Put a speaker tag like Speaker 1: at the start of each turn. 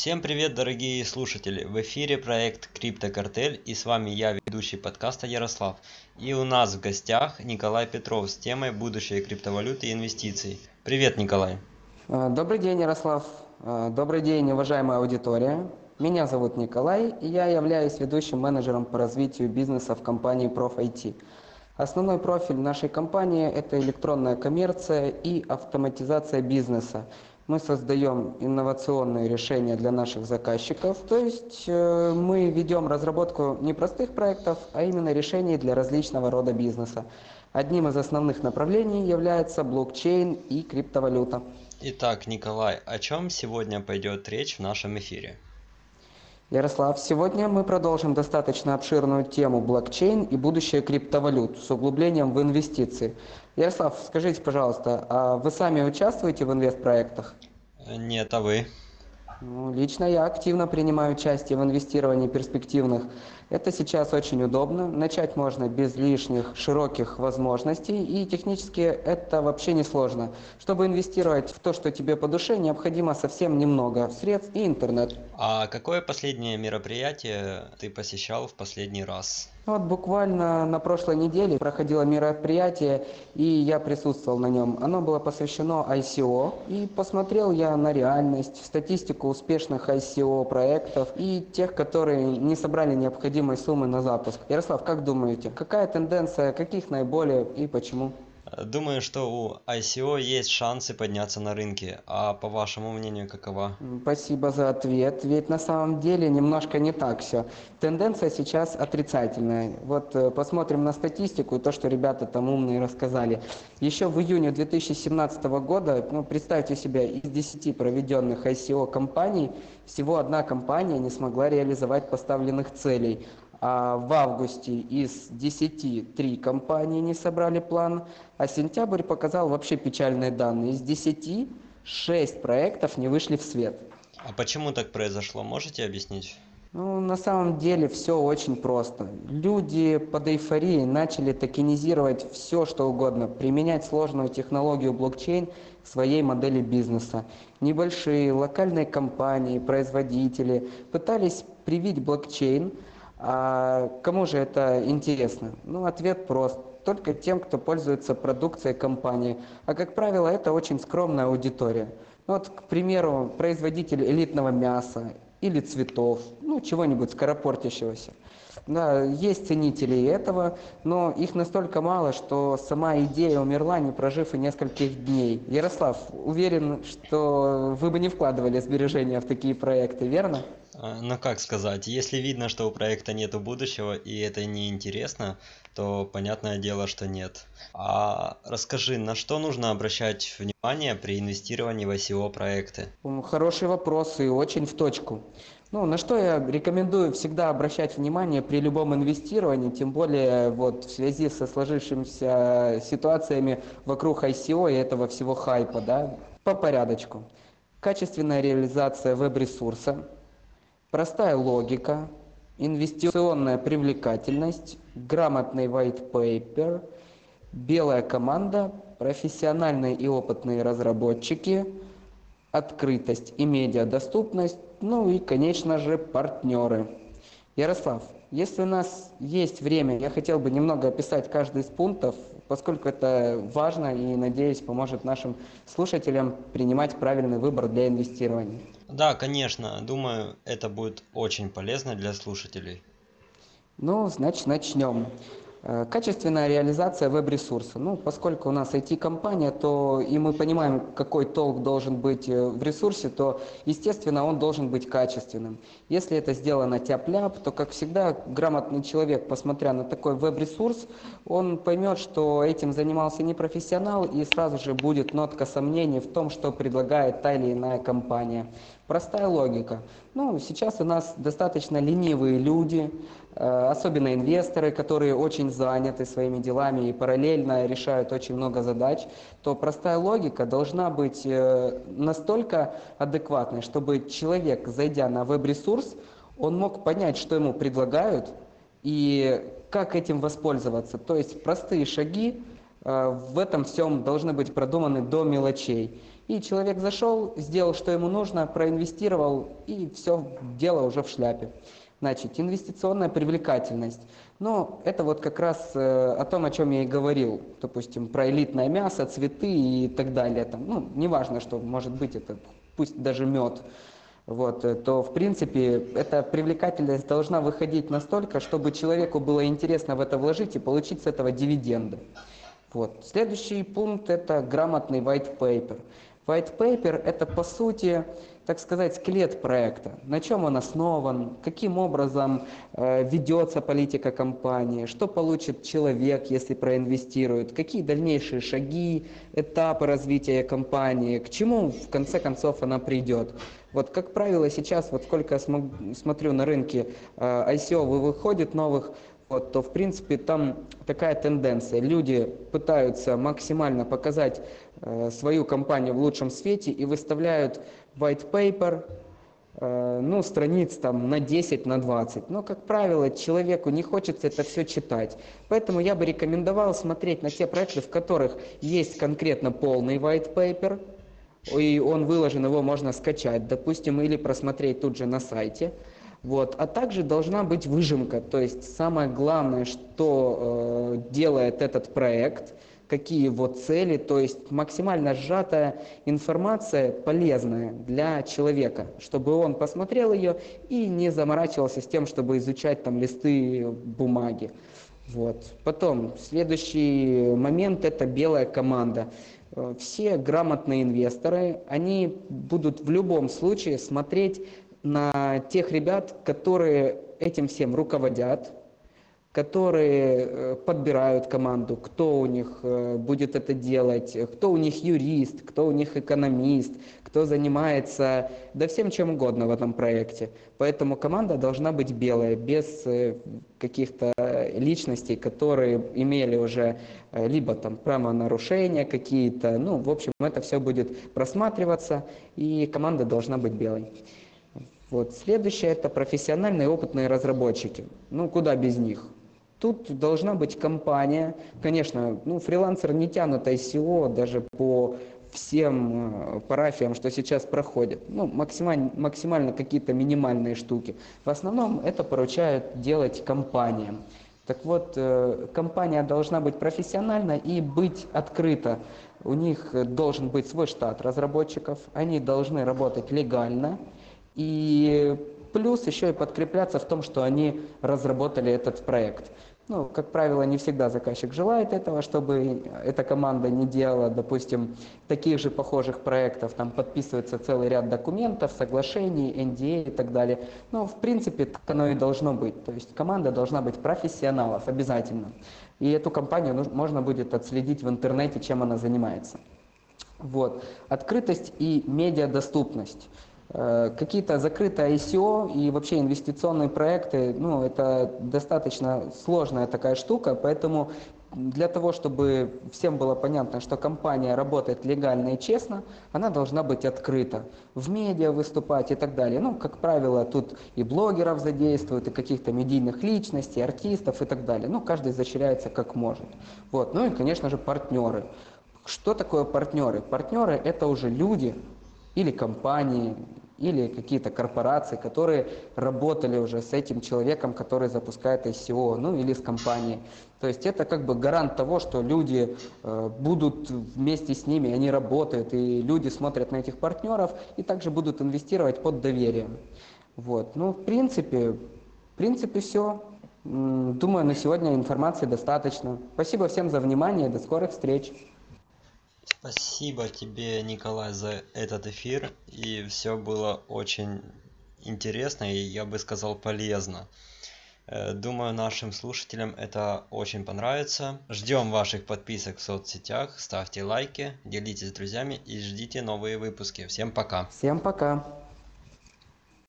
Speaker 1: Всем привет, дорогие слушатели! В эфире проект Криптокартель и с вами я, ведущий подкаста Ярослав. И у нас в гостях Николай Петров с темой «Будущее криптовалюты и инвестиций». Привет, Николай!
Speaker 2: А, добрый день, Ярослав! А, добрый день, уважаемая аудитория! Меня зовут Николай, и я являюсь ведущим менеджером по развитию бизнеса в компании ProfIT. Основной профиль нашей компании – это электронная коммерция и автоматизация бизнеса – мы создаем инновационные решения для наших заказчиков. То есть э, мы ведем разработку не простых проектов, а именно решений для различного рода бизнеса. Одним из основных направлений является блокчейн и криптовалюта.
Speaker 1: Итак, Николай, о чем сегодня пойдет речь в нашем эфире?
Speaker 2: Ярослав, сегодня мы продолжим достаточно обширную тему блокчейн и будущее криптовалют с углублением в инвестиции. Ярослав, скажите, пожалуйста, а вы сами участвуете в инвестпроектах?
Speaker 1: Нет, а вы?
Speaker 2: Ну, лично я активно принимаю участие в инвестировании перспективных это сейчас очень удобно. Начать можно без лишних широких возможностей, и технически это вообще не сложно. Чтобы инвестировать в то, что тебе по душе, необходимо совсем немного средств и интернет.
Speaker 1: А какое последнее мероприятие ты посещал в последний раз?
Speaker 2: Вот буквально на прошлой неделе проходило мероприятие, и я присутствовал на нем. Оно было посвящено ICO, и посмотрел я на реальность, статистику успешных ICO проектов и тех, которые не собрали необходимые необходимой суммы на запуск. Ярослав, как думаете, какая тенденция, каких наиболее и почему?
Speaker 1: Думаю, что у ICO есть шансы подняться на рынке. А по вашему мнению, какова?
Speaker 2: Спасибо за ответ. Ведь на самом деле немножко не так все. Тенденция сейчас отрицательная. Вот э, посмотрим на статистику и то, что ребята там умные рассказали. Еще в июне 2017 года, ну, представьте себе, из 10 проведенных ICO компаний, всего одна компания не смогла реализовать поставленных целей. А в августе из 10 три компании не собрали план, а сентябрь показал вообще печальные данные. Из 10 6 проектов не вышли в свет.
Speaker 1: А почему так произошло, можете объяснить?
Speaker 2: Ну, на самом деле все очень просто. Люди под эйфорией начали токенизировать все, что угодно, применять сложную технологию блокчейн в своей модели бизнеса. Небольшие локальные компании, производители пытались привить блокчейн – а кому же это интересно? Ну, ответ прост. Только тем, кто пользуется продукцией компании. А, как правило, это очень скромная аудитория. Ну, вот, к примеру, производитель элитного мяса или цветов, ну, чего-нибудь скоропортящегося. Да, есть ценители этого, но их настолько мало, что сама идея умерла, не прожив и нескольких дней. Ярослав, уверен, что вы бы не вкладывали сбережения в такие проекты, верно?
Speaker 1: А, ну как сказать, если видно, что у проекта нет будущего и это неинтересно, то понятное дело, что нет. А расскажи, на что нужно обращать внимание при инвестировании в ICO проекты?
Speaker 2: Хороший вопрос и очень в точку. Ну, на что я рекомендую всегда обращать внимание при любом инвестировании, тем более вот в связи со сложившимися ситуациями вокруг ICO и этого всего хайпа, да, по порядочку. Качественная реализация веб-ресурса, простая логика, инвестиционная привлекательность, грамотный white paper, белая команда, профессиональные и опытные разработчики, открытость и медиадоступность, ну и, конечно же, партнеры. Ярослав, если у нас есть время, я хотел бы немного описать каждый из пунктов, поскольку это важно и, надеюсь, поможет нашим слушателям принимать правильный выбор для инвестирования.
Speaker 1: Да, конечно. Думаю, это будет очень полезно для слушателей.
Speaker 2: Ну, значит, начнем. Э, качественная реализация веб-ресурса. Ну, поскольку у нас IT-компания, то и мы понимаем, какой толк должен быть э, в ресурсе, то, естественно, он должен быть качественным. Если это сделано тяп-ляп, то, как всегда, грамотный человек, посмотря на такой веб-ресурс, он поймет, что этим занимался не профессионал, и сразу же будет нотка сомнений в том, что предлагает та или иная компания. Простая логика. Ну, сейчас у нас достаточно ленивые люди, Э, особенно инвесторы, которые очень заняты своими делами и параллельно решают очень много задач, то простая логика должна быть э, настолько адекватной, чтобы человек, зайдя на веб-ресурс, он мог понять, что ему предлагают и как этим воспользоваться. То есть простые шаги, в этом всем должны быть продуманы до мелочей. И человек зашел, сделал, что ему нужно, проинвестировал, и все, дело уже в шляпе. Значит, инвестиционная привлекательность. Ну, это вот как раз э, о том, о чем я и говорил. Допустим, про элитное мясо, цветы и так далее. Там, ну, неважно, что может быть это, пусть даже мед. Вот, э, то в принципе эта привлекательность должна выходить настолько, чтобы человеку было интересно в это вложить и получить с этого дивиденды. Вот. Следующий пункт это грамотный white paper. White paper это по сути так сказать, скелет проекта, на чем он основан, каким образом э, ведется политика компании, что получит человек, если проинвестирует, какие дальнейшие шаги, этапы развития компании, к чему в конце концов она придет. Вот, как правило, сейчас, вот сколько я смотрю на рынке э, ICO выходит новых, вот, то в принципе там такая тенденция. Люди пытаются максимально показать э, свою компанию в лучшем свете и выставляют white paper, э, ну, страниц там на 10, на 20. Но, как правило, человеку не хочется это все читать. Поэтому я бы рекомендовал смотреть на те проекты, в которых есть конкретно полный white paper, и он выложен, его можно скачать, допустим, или просмотреть тут же на сайте. Вот. А также должна быть выжимка, то есть самое главное, что э, делает этот проект – какие его цели, то есть максимально сжатая информация полезная для человека, чтобы он посмотрел ее и не заморачивался с тем, чтобы изучать там листы бумаги. Вот. Потом, следующий момент – это белая команда. Э, все грамотные инвесторы, они будут в любом случае смотреть на тех ребят, которые этим всем руководят, которые э, подбирают команду, кто у них э, будет это делать, кто у них юрист, кто у них экономист, кто занимается, да всем чем угодно в этом проекте. Поэтому команда должна быть белая, без э, каких-то личностей, которые имели уже либо там правонарушения какие-то, ну, в общем, это все будет просматриваться, и команда должна быть белой. Вот. Следующее – это профессиональные опытные разработчики. Ну, куда без них? Тут должна быть компания. Конечно, ну, фрилансер не тянут ICO даже по всем э, парафиям, что сейчас проходят. Ну, максимально, максимально какие-то минимальные штуки. В основном это поручают делать компаниям. Так вот, э, компания должна быть профессиональна и быть открыта. У них должен быть свой штат разработчиков, они должны работать легально. И плюс еще и подкрепляться в том, что они разработали этот проект. Ну, как правило, не всегда заказчик желает этого, чтобы эта команда не делала, допустим, таких же похожих проектов, там подписывается целый ряд документов, соглашений, NDA а и так далее. Но, в принципе, так оно и должно быть. То есть команда должна быть профессионалов обязательно. И эту компанию можно будет отследить в интернете, чем она занимается. Вот. Открытость и медиадоступность. Э, какие-то закрытые ICO и вообще инвестиционные проекты, ну, это достаточно сложная такая штука, поэтому для того, чтобы всем было понятно, что компания работает легально и честно, она должна быть открыта, в медиа выступать и так далее. Ну, как правило, тут и блогеров задействуют, и каких-то медийных личностей, артистов и так далее. Ну, каждый защищается как может. Вот. Ну и, конечно же, партнеры. Что такое партнеры? Партнеры – это уже люди, или компании, или какие-то корпорации, которые работали уже с этим человеком, который запускает ICO, ну или с компанией. То есть это как бы гарант того, что люди э, будут вместе с ними, они работают, и люди смотрят на этих партнеров и также будут инвестировать под доверием. Вот. Ну, в принципе, в принципе, все. Думаю, на сегодня информации достаточно. Спасибо всем за внимание, до скорых встреч.
Speaker 1: Спасибо тебе, Николай, за этот эфир. И все было очень интересно и, я бы сказал, полезно. Э, думаю, нашим слушателям это очень понравится. Ждем ваших подписок в соцсетях, ставьте лайки, делитесь с друзьями и ждите новые выпуски. Всем пока.
Speaker 2: Всем пока.